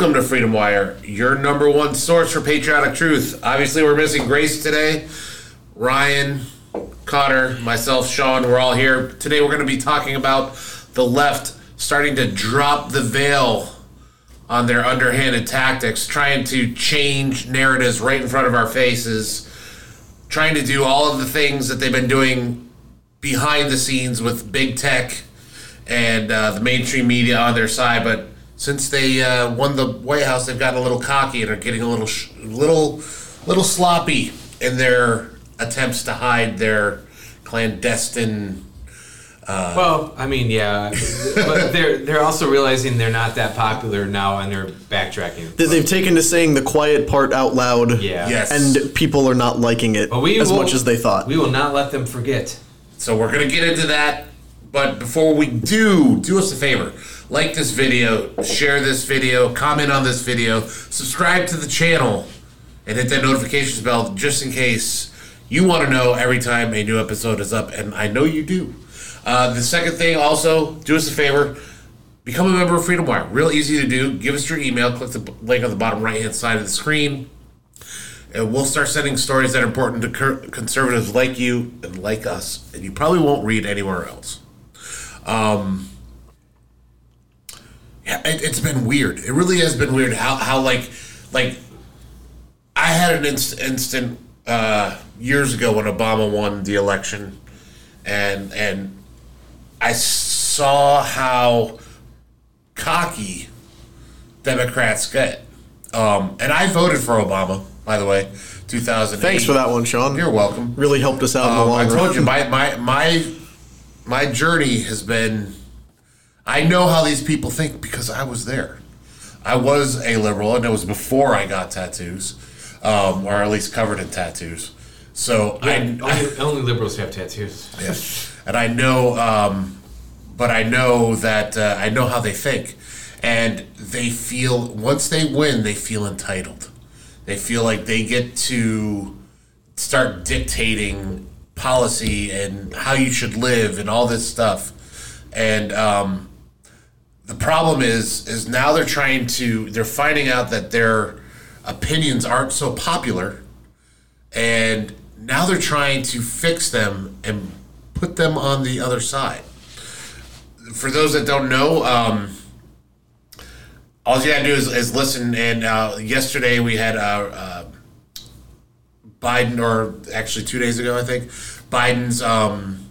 Welcome to Freedom Wire, your number one source for patriotic truth. Obviously, we're missing Grace today. Ryan, Connor, myself, Sean, we're all here. Today, we're going to be talking about the left starting to drop the veil on their underhanded tactics, trying to change narratives right in front of our faces, trying to do all of the things that they've been doing behind the scenes with big tech and uh, the mainstream media on their side. But since they uh, won the White House, they've gotten a little cocky and are getting a little, sh- little, little sloppy in their attempts to hide their clandestine. Well, I mean, yeah, but they're they're also realizing they're not that popular now, and they're backtracking. They- They've taken to saying the quiet part out loud. Yeah. Yes. And people are not liking it we as will- much as they thought. We will not let them forget. So we're gonna get into that. But before we do, do us a favor. Like this video, share this video, comment on this video, subscribe to the channel, and hit that notifications bell just in case you want to know every time a new episode is up, and I know you do. Uh, the second thing, also, do us a favor. Become a member of Freedom Wire. Real easy to do. Give us your email. Click the link on the bottom right hand side of the screen. And we'll start sending stories that are important to conservatives like you and like us. And you probably won't read anywhere else. Um, it, it's been weird. It really has been weird how, how like, like, I had an inst- instant uh, years ago when Obama won the election, and and I saw how cocky Democrats get. Um, and I voted for Obama, by the way, 2008. Thanks for that one, Sean. You're welcome. Really helped us out in the Um, long I run. told you my, my my my journey has been. I know how these people think because I was there. I was a liberal, and it was before I got tattoos, um, or at least covered in tattoos. So I, only, only liberals have tattoos. and I know, um, but I know that uh, I know how they think, and they feel once they win, they feel entitled. They feel like they get to start dictating policy and how you should live and all this stuff, and um, the problem is is now they're trying to they're finding out that their opinions aren't so popular and now they're trying to fix them and put them on the other side. For those that don't know, um, all you gotta do is, is listen. And uh, yesterday we had uh, uh, Biden, or actually two days ago, I think, Biden's. Um,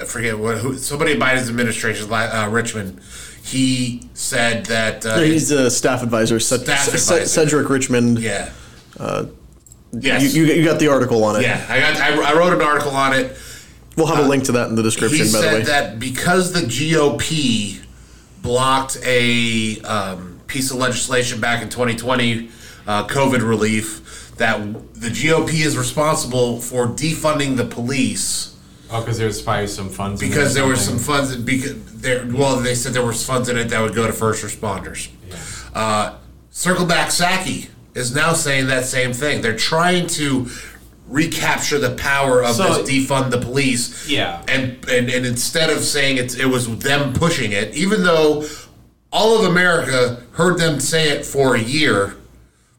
I forget what who somebody in Biden's administration, uh, Richmond. He said that uh, He's a staff advisor, Staff C- advisor. Cedric Richmond. yeah. yes. You, you, you got the article on it. yeah, I got. I, I wrote an article on it. We'll have a link to that in the description, he by the way. that because the GOP blocked a um, piece of legislation back in 2020, uh, COVID relief, that the GOP is responsible for defunding the police Oh, because there's probably some funds. in because there were some something. funds. Because there, well, they said there was funds in it that would go to first responders. Uh, Circleback Psaki is now saying that same thing. They're trying to recapture the power of So- this defund the police. Yeah. And, and and instead of saying it's, it was them pushing it, even though all of America heard them say it for a year.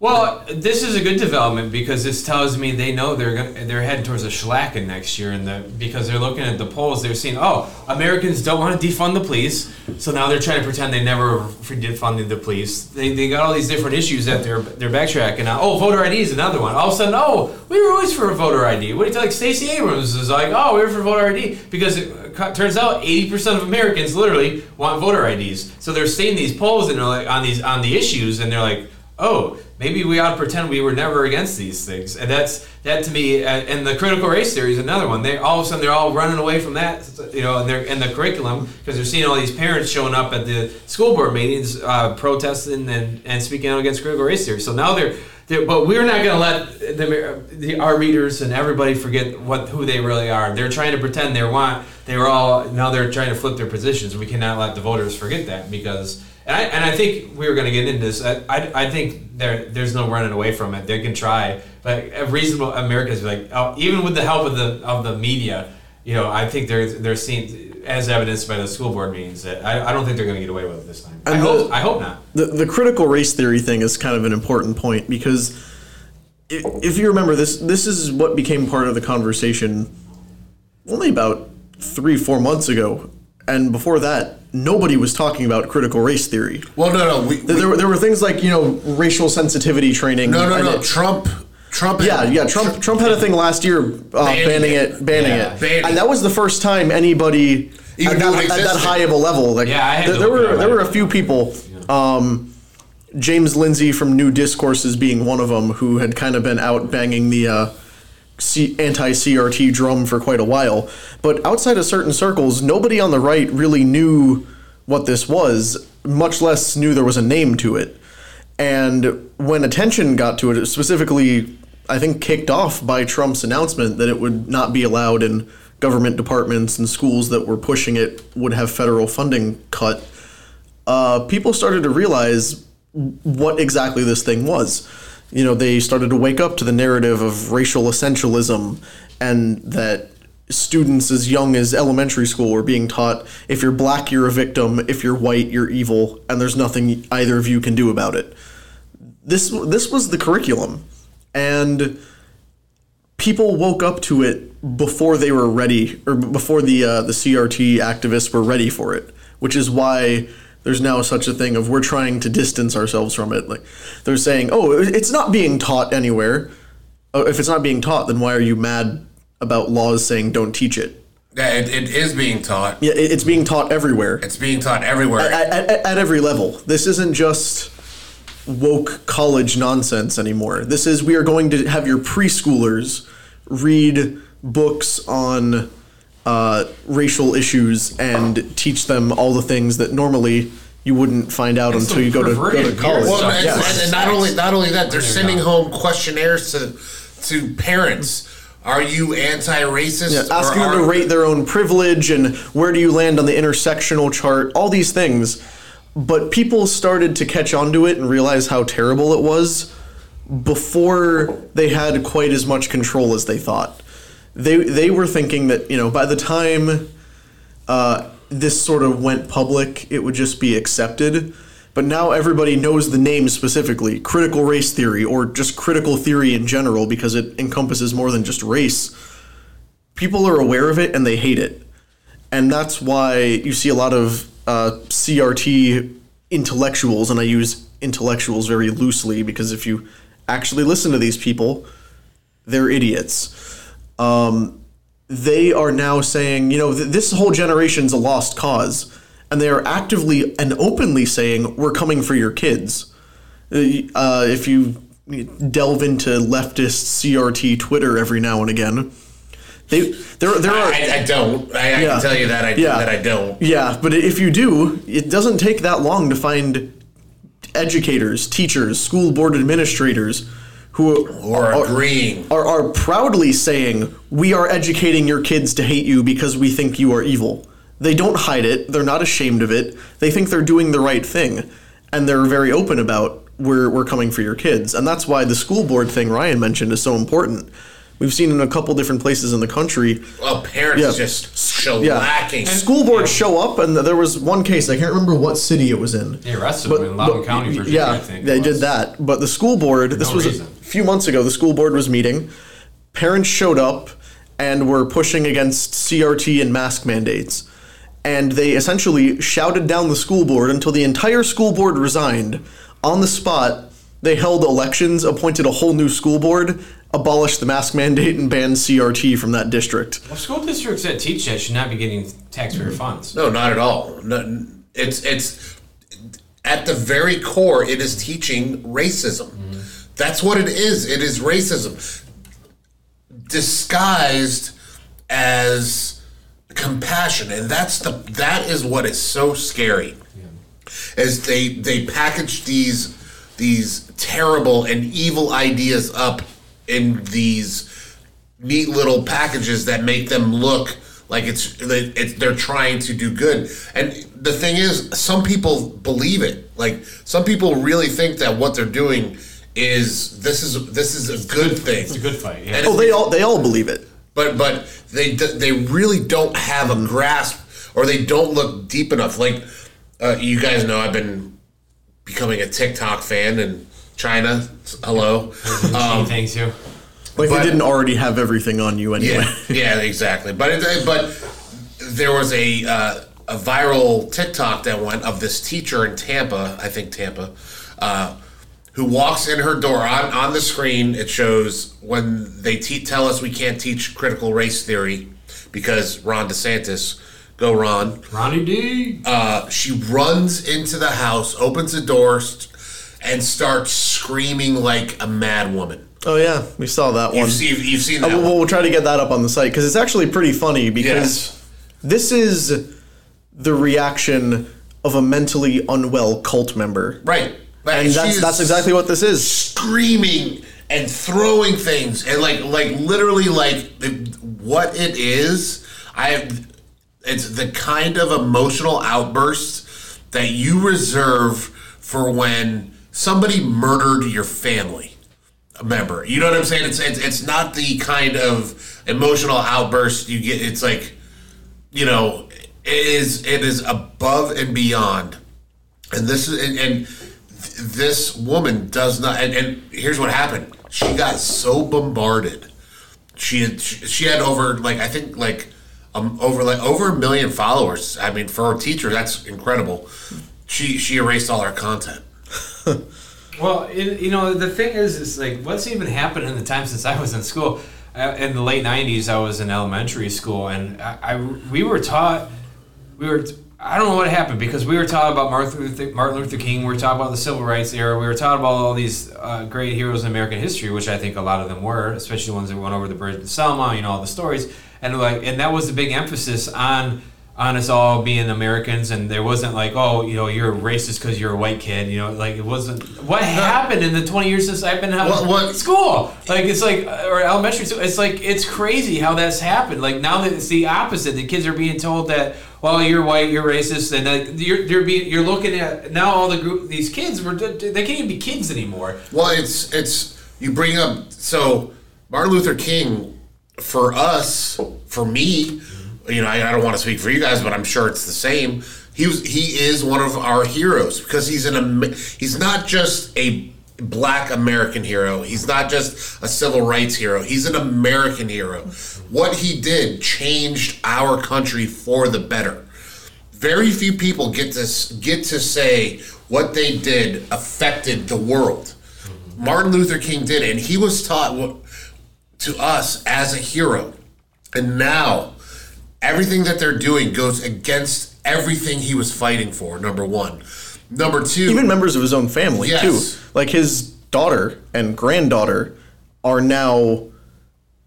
Well, this is a good development because this tells me they know they're gonna, they're heading towards a shellacking next year, and the because they're looking at the polls, they're seeing oh Americans don't want to defund the police, so now they're trying to pretend they never defunded the police. They, they got all these different issues that they're they're backtracking on. Oh, voter ID is another one. All of a sudden, oh, we were always for a voter ID. What do you tell like Stacey Abrams is like, oh, we were for voter ID because it turns out eighty percent of Americans literally want voter IDs. So they're seeing these polls and they're like on these on the issues, and they're like oh, maybe we ought to pretend we were never against these things. And that's that to me. uh, And the critical race theory is another one. They all of a sudden they're all running away from that, you know, and they're in the curriculum because they're seeing all these parents showing up at the school board meetings, uh, protesting and, and speaking out against critical race theory. So now they're. they're but we're not going to let the, the, our readers and everybody forget what who they really are. They're trying to pretend they want they were all now they're trying to flip their positions. We cannot let the voters forget that because and I, and I think we were going to get into this. I, I, I think there there's no running away from it. They can try, but a reasonable Americans like oh, even with the help of the of the media, you know, I think they're they're seen as evidenced by the school board meetings that I, I don't think they're going to get away with it this time. I And hope the- I hope not. The, the critical race theory thing is kind of an important point because i- if you remember this, this is what became part of the conversation only about three, four months ago. And before that, nobody was talking about critical race theory. Well, no, no, we, There, we- there were, there were things like, you know, racial sensitivity training. no, no, and no. it- Trump, Trump. yeah, yeah. Trump Trump had a thing last year uh, Banning banning it. it, banning Yeah. it, Banning and that was the first time anybody Even at that, at that high of a level. Like, Yeah, I had there, to there were there were a few people. Um, James Lindsay from New Discourses being one of them, who had kind of been out banging the uh, C- anti-CRT drum for quite a while. But outside of certain circles, nobody on the right really knew what this was, much less knew there was a name to it. And when attention got to it, specifically, I think kicked off by Trump's announcement that it would not be allowed in government departments and schools that were pushing it would have federal funding cut, uh, people started to realize what exactly this thing was. You know, they started to wake up to the narrative of racial essentialism and that students as young as elementary school were being taught if you're black, you're a victim, if you're white, you're evil, and there's nothing either of you can do about it. This, this was the curriculum. And people woke up to it before they were ready, or before the uh, the CRT activists were ready for it, which is why there's now such a thing of we're trying to distance ourselves from it. Like they're saying, oh, it's not being taught anywhere. Oh, if it's not being taught, then why are you mad about laws saying don't teach it? Yeah, it, it is being taught. Yeah, it's being taught everywhere It's being taught everywhere. at, at, at every level. This isn't just woke college nonsense anymore. This is we are going to have your preschoolers read books on uh, racial issues and teach them all the things that normally you wouldn't find out And until some you go to, go to weird college. Well, and, Yeah. and- and not only not only that, they're sending home questionnaires to to parents. Are you anti-racist? Yeah, asking them to are- rate their own privilege and where do you land on the intersectional chart, all these things. But people started to catch on to it and realize how terrible it was before they had quite as much control as they thought. They they were thinking that, you know, by the time uh, this sort of went public, it would just be accepted. But now everybody knows the name specifically critical race theory, or just critical theory in general, because it encompasses more than just race. People are aware of it and they hate it. And that's why you see a lot of uh, CRT intellectuals, and I use intellectuals very loosely because if you actually listen to these people, they're idiots. Um, they are now saying, you know, th- this whole generation's a lost cause. And they are actively and openly saying, we're coming for your kids. Uh, if you delve into leftist CRT Twitter every now and again, they there there are I, I don't. I, I Yeah. can tell you that I Yeah. that I don't. yeah, but if you do, it doesn't take that long to find educators, teachers, school board administrators who Or are, agreeing. are, are proudly saying, We are educating your kids to hate you because we think you are evil. They don't hide it, they're not ashamed of it, they think they're doing the right thing, and they're very open about, We're, we're coming for your kids. And that's why the school board thing Ryan mentioned is so important. We've seen in a couple different places in the country Well, parents Yeah. just shellacking. school boards show up, and there was one case I can't remember what city it was in. They arrested him in Loudoun County, Virginia. Yeah, I think it they was. did that. But the school board, this no was a reason. Few months ago. The school board was meeting. Parents showed up and were pushing against CRT and mask mandates, and they essentially shouted down the school board until the entire school board resigned. On the spot, they held elections, appointed a whole new school board, abolished the mask mandate, and banned CRT from that district. Well, school districts that teach that should not be getting taxpayer funds. No, not at all. No, it's it's at the very core. It is teaching racism. Mm-hmm. That's what it is. It is racism disguised as compassion, and that's the that is what is so scary. As they they package these these terrible and evil ideas up in these neat little packages that make them look like it's, it's they're trying to do good. And the thing is, some people believe it. Like some people really think that what they're doing is this is this is a good thing. It's a good fight, yeah. And Oh, they all they all believe it. but but they they really don't have a grasp, or they don't look deep enough. Like uh, you guys know, I've been becoming a TikTok fan in China. Hello, um, Thanks you. Like But- they didn't already have everything on you anyway. yeah, yeah, exactly. But it, but there was a uh, a viral TikTok that went of this teacher in Tampa, I think Tampa, uh, who walks in her door on on the screen. It shows when they te- tell us we can't teach critical race theory because Ron DeSantis, go Ron. Ronnie D. Uh, she runs into the house, opens the door, st- and starts screaming like a mad woman. Oh yeah, we saw that one. You've seen, you've seen Uh, that. we'll, one. we'll try to get that up on the site because it's actually pretty funny because Yes. this is the reaction of a mentally unwell cult member. Right. And that's that's exactly what this is. screaming and throwing things and like like literally like what it is. I it's the kind of emotional outburst that you reserve for when somebody murdered your family member. You know what I'm saying? It's it's, it's not the kind of emotional outburst you get. It's like you know it is it is above and beyond and this is and, and this woman does not and, and here's what happened she got so bombarded she had she, she had over like i think like um over like over a million followers i mean for a teacher that's incredible she she erased all our content Well, it, you know, the thing is, is like, what's even happened in the time since I was in school? Uh, in the late '90s, I was in elementary school, and I, I we were taught, we were. I don't know what happened because we were taught about Martin Luther, Martin Luther King. We were taught about the Civil Rights era. We were taught about all these uh, great heroes in American history, which I think a lot of them were, especially the ones that went over the bridge in Selma. You know all the stories, and like, and that was the big emphasis on on us all being Americans, and there wasn't like, oh, you know, you're a racist because you're a white kid. You know, like it wasn't. What happened in the 20 years since I've been out What- what- school? Like it's like or elementary school. It's like it's crazy how that's happened. Like now that it's the opposite. The kids are being told that, well, you're white, you're racist, and like, you're you're being you're looking at now all the group these kids were they can't even be kids anymore. Well, it's it's you bring up so Martin Luther King for us, for me, you know, I, I don't want to speak for you guys, but I'm sure it's the same. He was he is one of our heroes because he's an he's not just a black American hero. He's not just a civil rights hero. He's an American hero. What he did changed our country for the better very few people get to get to say what they did affected the world. Martin Luther King did, and he was taught to us as a hero. And now, everything that they're doing goes against everything he was fighting for. Number one, number two, Even members of his own family Yes. too. Like his daughter and granddaughter are now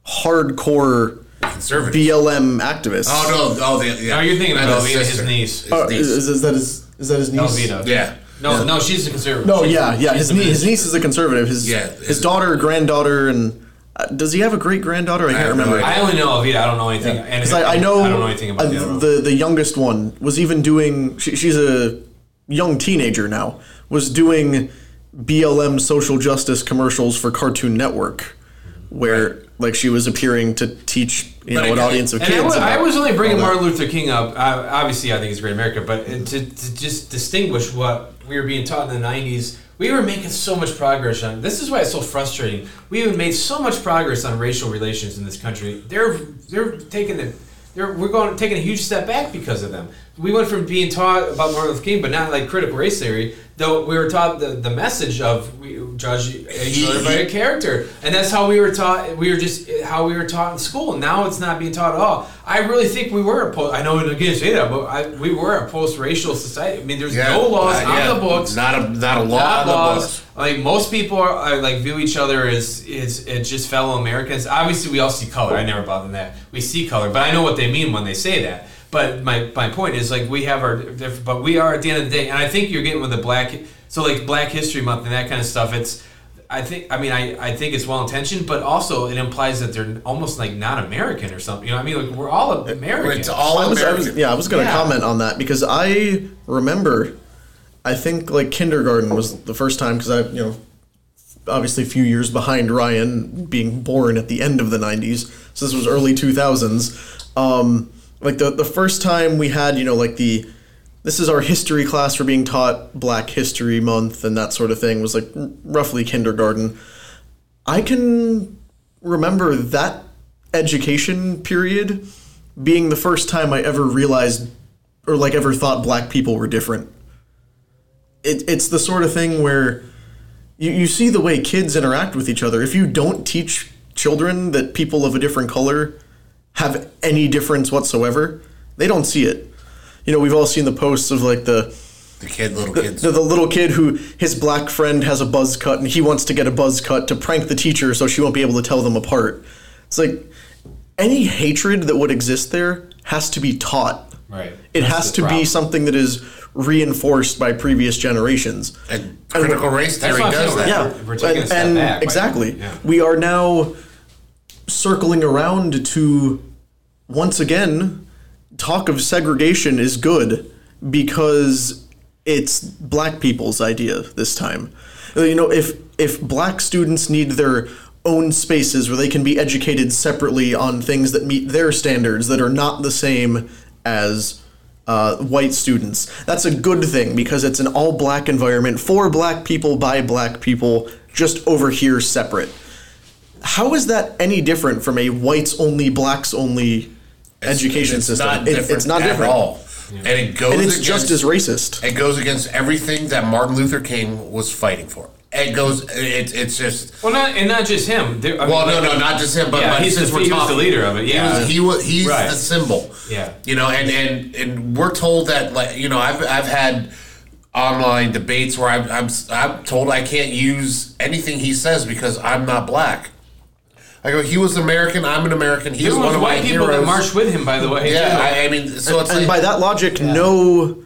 hardcore conservative. BLM activists. oh no! Oh, the, yeah. No, you're thinking And of his his niece. His Uh, niece. is, is that his is that his niece? Alveda. yeah. No, no, she's a conservative. No, She's- yeah, yeah. she's His the niece, his niece is a conservative. His Yeah, his his- daughter, granddaughter, and uh, does he have a great granddaughter? I can't have no remember. idea. I only know Alveda. I don't know anything. And 'Cause I, I know, I don't know anything about uh, the other one. the the youngest one was even doing. She, she's a young teenager now. Was doing BLM social justice commercials for Cartoon Network, where like she was appearing to teach you But know an audience of And I kids. was, I was only bringing. Martin Luther King up. Uh, obviously, I think he's great America, but to, to just distinguish what we were being taught in the '90s, we were making so much progress on. This is why it's so frustrating. We have made so much progress on racial relations in this country. They're they're taking it. They're, we're going taking a huge step back because of them. We went from being taught about Martin Luther King, but not like critical race theory. Though we were taught the, the message of we judge each other by a character, and that's how we were taught. We were just how we were taught in school. Now it's not being taught at all. I really think we were a post. I know I can't say that, but I, we were a post-racial society. I mean, there's Yeah, no laws uh, on yeah. the books. Not a not a law Not on the laws. books. Like most people are, are like view each other as is just fellow Americans. Obviously, we all see color. I never bother that. We see color, but I know what they mean when they say that. But my, my point is like we have our different, but we are at the end of the day, and I think you're getting with the black. So like Black History Month and that kind of stuff. It's I think I mean I, I think it's well intentioned, but also it implies that they're almost like not American or something. You know what I mean? Like we're all American. It's all I was, I American. was, yeah, I was going to Yeah. comment on that because I remember, I think like kindergarten was the first time because I, you know, obviously a few years behind Ryan being born at the end of the 90s. So this was early 2000s. Um, like the, the first time we had, you know, like the, this is our history class for being taught Black History Month and that sort of thing was like roughly kindergarten. I can remember that education period being the first time I ever realized or like ever thought black people were different. It, it's the sort of thing where you, you see the way kids interact with each other. If you don't teach children that people of a different color have any difference whatsoever, they don't see it. You know, we've all seen the posts of like the The kid, little kids. the, the little kid who his black friend has a buzz cut and he wants to get a buzz cut to prank the teacher so she won't be able to tell them apart. It's like any hatred that would exist there has to be taught. Right. It That's has the to be something that is reinforced by previous generations. and critical race theory does that. Yeah, We're- we're taking a and, step and back by- exactly. yeah. We are now circling around to once again talk of segregation is good because it's black people's idea this time. Uh, You know, if if black students need their own spaces where they can be educated separately on things that meet their standards that are not the same as uh, white students. That's a good thing because it's an all black environment for black people by black people, just over here separate. How is that any different from a whites only, blacks only education it's system? Not It- it's not at different. At all. And it goes And it's against, just as racist. It goes against everything that Martin Luther King was fighting for. It goes. It, it's just. Well, not and not just him. There, I Well, mean, no, no, not just him, but, Yeah, but he's since the- we're he was the leader of it, yeah. he was, he was he's Right. the symbol. Yeah. you know, and and and we're told that like you know I've I've had online debates where I'm I'm I'm told I can't use anything he says because I'm not black. I go, he was American. I'm an American. He's There one was of my white people heroes. that marched with him, by the way. yeah. I, I mean, so it's and like, by that logic, no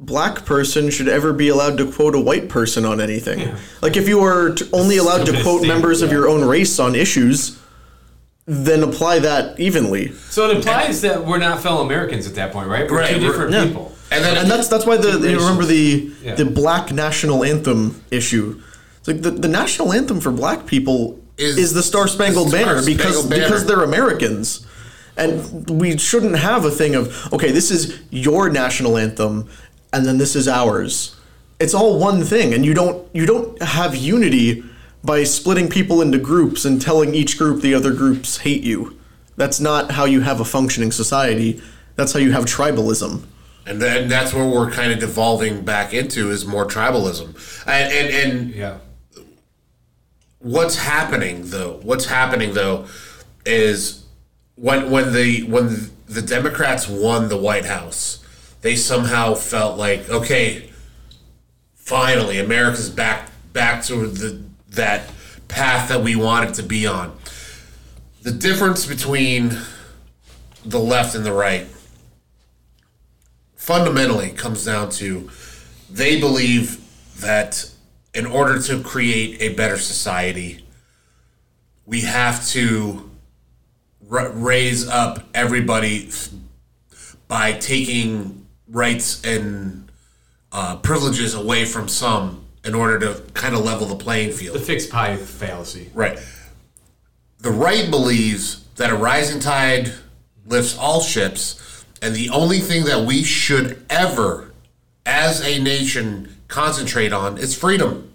black person should ever be allowed to quote a white person on anything. Like if you were t- only allowed to quote thing, members of your own race on issues, then apply that evenly. so it implies that we're not fellow Americans at that point, right? We're Right, two we're- different yeah. people. and then And that's that's why the you remember the Yeah. the black national anthem issue. It's like the, the national anthem for black people Is- is, the Star Spangled Banner because Banner. because they're Americans. And we shouldn't have a thing of okay, this is your national anthem and then this is ours. It's all one thing and you don't you don't have unity by splitting people into groups and telling each group the other groups hate you. That's not how you have a functioning society. That's how you have tribalism. and then that's where we're kind of devolving back into is more tribalism, and and, and Yeah. What's happening though? What's happening though is when when the when the democrats won the white house they somehow felt like okay finally america's back back to the that path that we wanted to be on. The difference between the left and the right fundamentally comes down to they believe that in order to create a better society, we have to ra- raise up everybody by taking rights and uh, privileges away from some in order to kind of level the playing field. The fixed pie fallacy. Right. The right believes that a rising tide lifts all ships, and the only thing that we should ever, as a nation, concentrate on is freedom,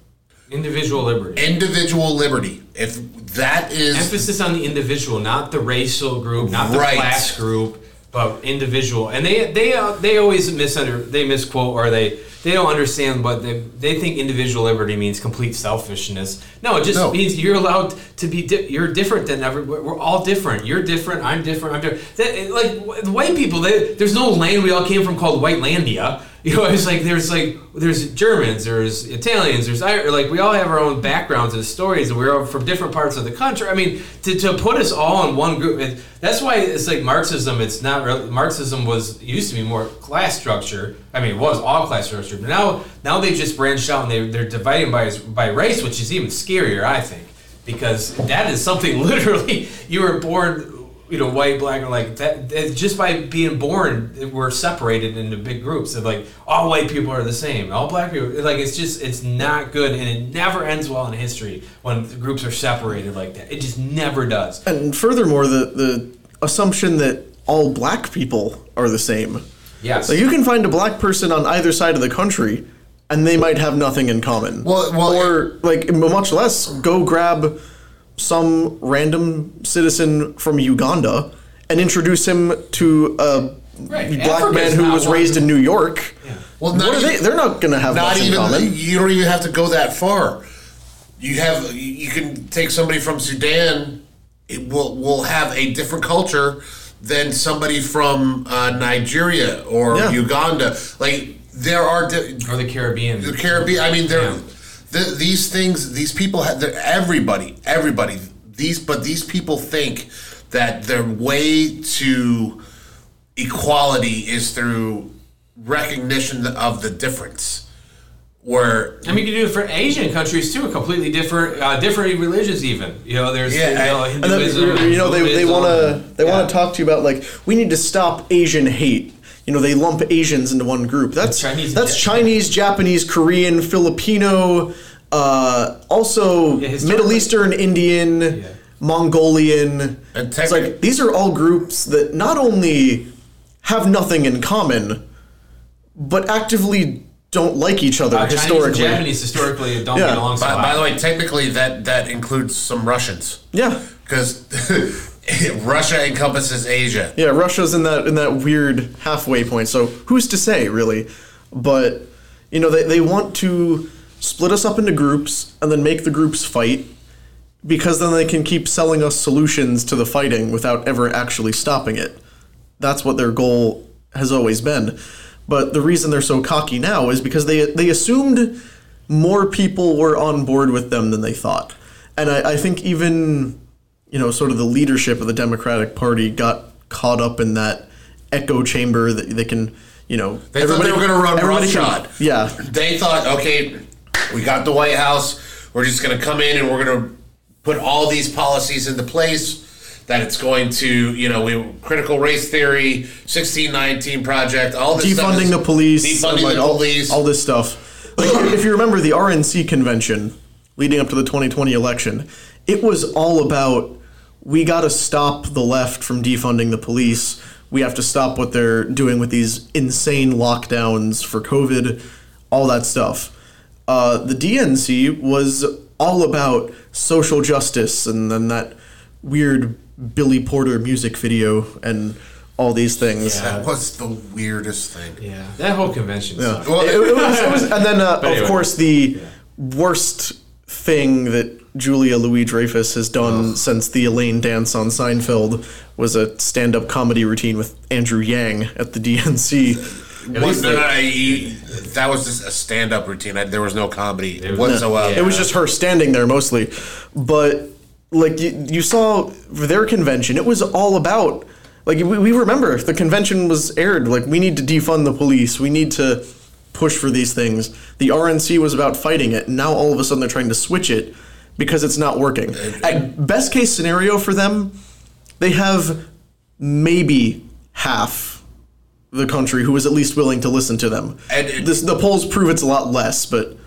Individual liberty. individual liberty. If that is Emphasis on the individual, not the racial group, not the Right. class group, but individual. And they they uh, they always misunder they misquote or they they don't understand what they they think individual liberty means complete selfishness. No, it just No. means you're allowed to be di- you're different than everybody. We're all different. You're different. I'm different. I'm different. That, like the white people, they, there's no land we all came from called Whitelandia. You know, it's like there's like there's Germans, there's Italians, there's like we all have our own backgrounds and stories, and we're all from different parts of the country. I mean, to, to put us all in one group, it, that's why it's like Marxism. It's not really, Marxism was used to be more class structure. I mean, it was all class structure, but now now they just branched out and they they're dividing by by race, which is even scarier, I think, because that is something literally you were born you know, white, black, or like that- Just by being born, we're separated into big groups of like all white people are the same, all black people. Like it's just it's not good, and it never ends well in history when groups are separated like that. It just never does. And furthermore, the the assumption that all black people are the same. Yes. So you can find a black person on either side of the country, and they might have nothing in common. Well- well, or like much less go grab some random citizen from Uganda and introduce him to a Right. black Africa's man who was one- raised in New York. Well, What are they? even- They're not going to have not much in even common. you don't even have to go that far. You have you can take somebody from Sudan. It will will have a different culture than somebody from uh, Nigeria or Yeah. Uganda. Like there are di- or the Caribbean. the Caribbean. I mean, there. Yeah. The, these things, these people, have, everybody, everybody. These, but these people think that their way to equality is through recognition of the difference. Where I mean, you do it for Asian countries too. Completely different, uh, different religions even. You know, there's Yeah, you know, and- And then, Hinduism. you know, they, they want to they want Yeah. to talk to you about like we need to stop Asian hate. You know, they lump Asians into one group. That's Chinese- that's Chinese, Japanese, Korean, Filipino, uh, also Yeah, Middle Eastern, Indian, Mongolian. And it's like these are all groups that not only have nothing in common, but actively don't like each other Uh, Chinese and historically. Japanese historically don't Yeah. get along so by, by the way, technically that that includes some Russians Yeah. because Russia encompasses Asia. Yeah, Russia's in that in that weird halfway point. So who's to say, really? But you know, they, they want to split us up into groups and then make the groups fight because then they can keep selling us solutions to the fighting without ever actually stopping it. That's what their goal has always been. But the reason they're so cocky now is because they they assumed more people were on board with them than they thought. And I, I think even you know, sort of the leadership of the Democratic Party got caught up in that echo chamber that they can, you know, They thought they were gonna run roughshod. yeah, They thought, okay, we got the White House. We're just going to come in and we're going to put all these policies into place. That it's going to, you know, we critical race theory, sixteen nineteen project, all this stuff defunding the police, defunding like, the all, police. all this stuff. Like if you remember the RNC convention leading up to the 2020 election, it was all about we got to stop the left from defunding the police. We have to stop what they're doing with these insane lockdowns for COVID, all that stuff. Uh, the DNC was all about social justice and then that weird Billy Porter music video and all these things. Yeah. that was the weirdest thing. yeah, that whole convention. sucked. Well, It- it was- it was- and then, uh, of anyway. course, the worst thing that Julia Louis Dreyfus has done since the Elaine dance on Seinfeld was a stand-up comedy routine with Andrew Yang at the DNC. At What- least they- no, no, that was just a stand-up routine. I, there was no comedy it was- whatsoever. It was just her standing there mostly, but like you, you saw their convention, it was all about like we, we remember the convention was aired like we need to defund the police, we need to push for these things. The RNC was about fighting it, and now all of a sudden they're trying to switch it because it's not working. At best case scenario for them, they have maybe half the country who is at least willing to listen to them. And it- this, the polls prove it's a lot less, but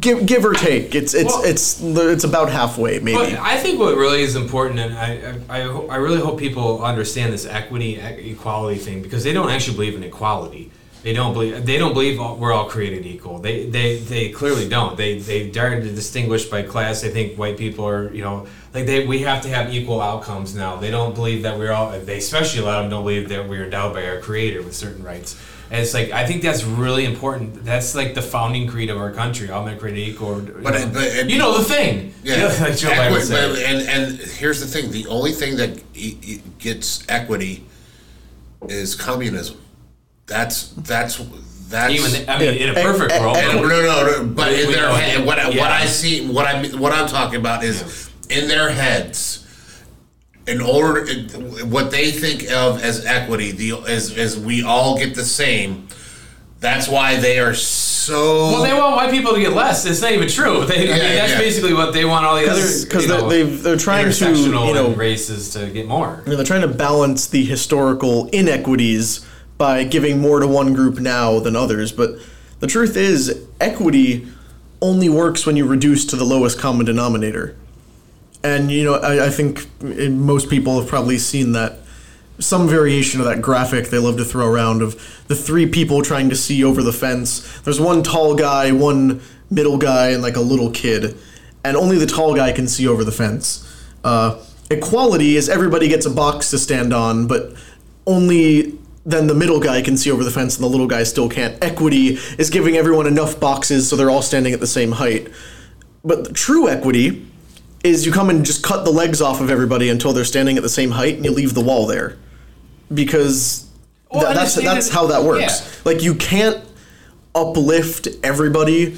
give give or take, it's it's Well- it's it's about halfway maybe. But I think what really is important, and I, I, I, I really hope people understand this equity, equality thing, because they don't actually believe in equality. They don't believe they don't believe we're all created equal. They, they they clearly don't. They they dare to distinguish by class. They think white people are you know like they we have to have equal outcomes now. They don't believe that we're all. They especially a lot of them don't believe that we're endowed by our Creator with certain rights. And it's like I think that's really important. That's like the founding creed of our country. All men created equal. you But know. it- but it- you know the thing. Yeah, You know, like Joe Biden but- and and here's the thing: the only thing that gets equity is communism. That's that's that's Even I mean, in a perfect And- world, and- And no, no, no, but in their head, what, I- what I see, what I what I'm talking about is in their heads. In order, what they think of as equity, the as as we all get the same. That's why they are so. Well, they want white people to get less. It's not even true. They, I mean, that's yeah. basically what they want all the other because you know, they they're trying to you know races to get more. you know, they're trying to balance the historical inequities by giving more to one group now than others. But the truth is, equity only works when you reduce to the lowest common denominator. And you know, I, I think most people have probably seen that some variation of that graphic they love to throw around of the three people trying to see over the fence. There's one tall guy, one middle guy, and like a little kid, and only the tall guy can see over the fence. Uh, equality is everybody gets a box to stand on, but only then the middle guy can see over the fence and the little guy still can't. Equity is giving everyone enough boxes so they're all standing at the same height. But true equity is you come and just cut the legs off of everybody until they're standing at the same height and you leave the wall there. Because Well, tha- that's that's how that works. yeah. Like you can't uplift everybody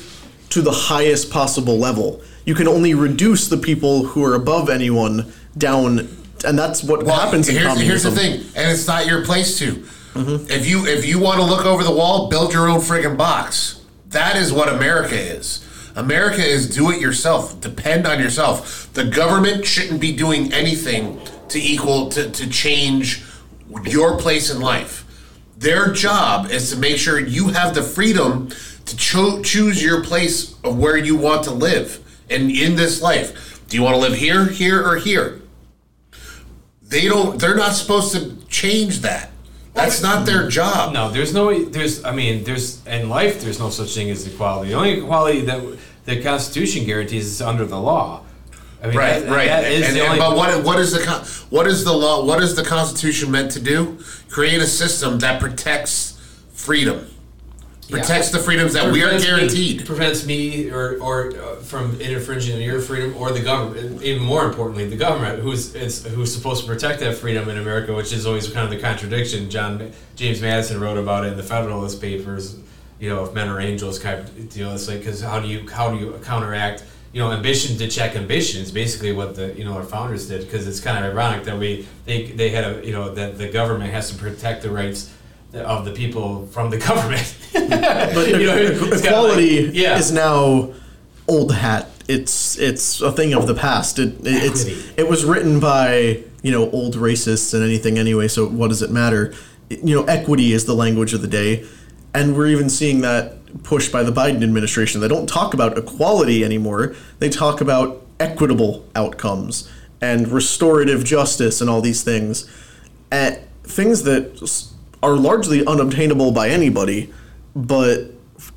to the highest possible level. You can only reduce the people who are above anyone down and that's what Well, happens in here's, here's the thing, and it's not your place to. Mm-hmm. If you if you want to look over the wall, build your own friggin' box. That is what America is. America is do it yourself. Depend on yourself. The government shouldn't be doing anything to equal to, to change your place in life. Their job is to make sure you have the freedom to cho- choose your place of where you want to live and in this life. Do you want to live here, here, or here? They don't. They're not supposed to change that. That's not their job. No, there's no. There's. I mean, there's in life. There's no such thing as equality. The only equality that the Constitution guarantees is under the law. I mean, Right, that, right. That and, the and- only. but what what is the what is the law? What is the Constitution meant to do? Create a system that protects freedom, protects the freedoms that we are prevents me- guaranteed. prevents me or or uh, from infringing on your freedom or the government. Even more importantly, the government, who's who's supposed to protect that freedom in America, which is always kind of the contradiction. John James Madison wrote about it in the Federalist Papers. You know, if men are angels, kind of deal. It's like because how do you how do you counteract? You know, ambition to check ambition is basically what the you know our founders did. Because it's kind of ironic that we think they had a you know that the government has to protect the rights of the people from the government. But You know, equality like- yeah. is now old hat. It's it's a thing of the past. It, it it's it was written by you know old racists and anything anyway. So what does it matter? You know, equity is the language of the day, and we're even seeing that pushed by the Biden administration. They don't talk about equality anymore. They talk about equitable outcomes and restorative justice and all these things, and things that are largely unobtainable by anybody, but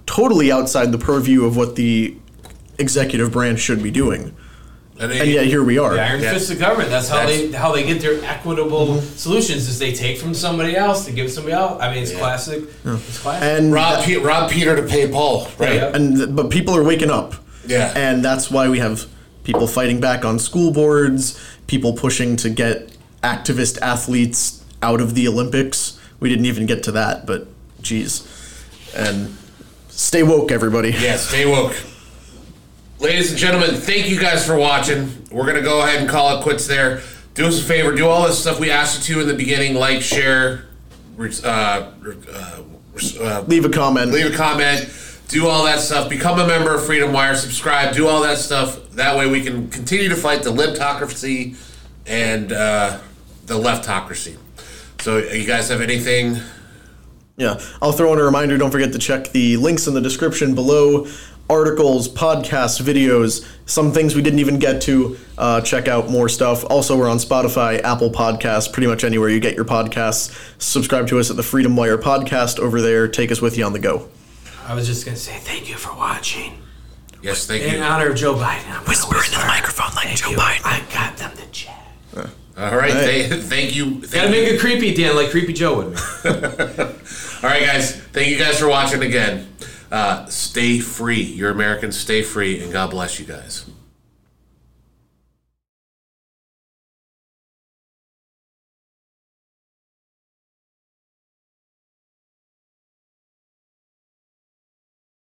totally outside the purview of what the executive branch should be doing. And, And yet here we are. The iron Yeah. fist of government. That's how That's- they how they get their equitable Mm-hmm. solutions. Is they take from somebody else to give somebody else. I mean, it's classic. It's classic. And rob, Pe- rob Peter to pay Paul, right? Yeah. and but people are waking up. Yeah. And that's why we have people fighting back on school boards, people pushing to get activist athletes out of the Olympics. We didn't even get to that, but geez. And stay woke, everybody. Yeah, stay woke. Ladies and gentlemen, thank you guys for watching. We're gonna go ahead and call it quits there. Do us a favor, do all this stuff we asked you to in the beginning. Like, share, uh, uh, uh, Leave a comment. leave a comment, do all that stuff. Become a member of Freedom Wire, subscribe, do all that stuff. That way we can continue to fight the libtocracy and uh, the leftocracy. So, you guys have anything? Yeah, I'll throw in a reminder. Don't forget to check the links in the description below. Articles, podcasts, videos, some things we didn't even get to. Uh, check out more stuff. Also, we're on Spotify, Apple Podcasts, pretty much anywhere you get your podcasts. Subscribe to us at the Freedom Wire podcast over there. Take us with you on the go. I was just gonna say thank you for watching. Yes, thank In you. In honor of Joe Biden, I'm gonna Whisper into the microphone like Thank Joe you. Biden. I got them to chat. All right, Hey. th- thank you. Gotta you. make it creepy, Dan, like Creepy Joe would. All right, guys. Thank you guys for watching again. Uh, stay free. You're Americans. Stay free, and God bless you guys.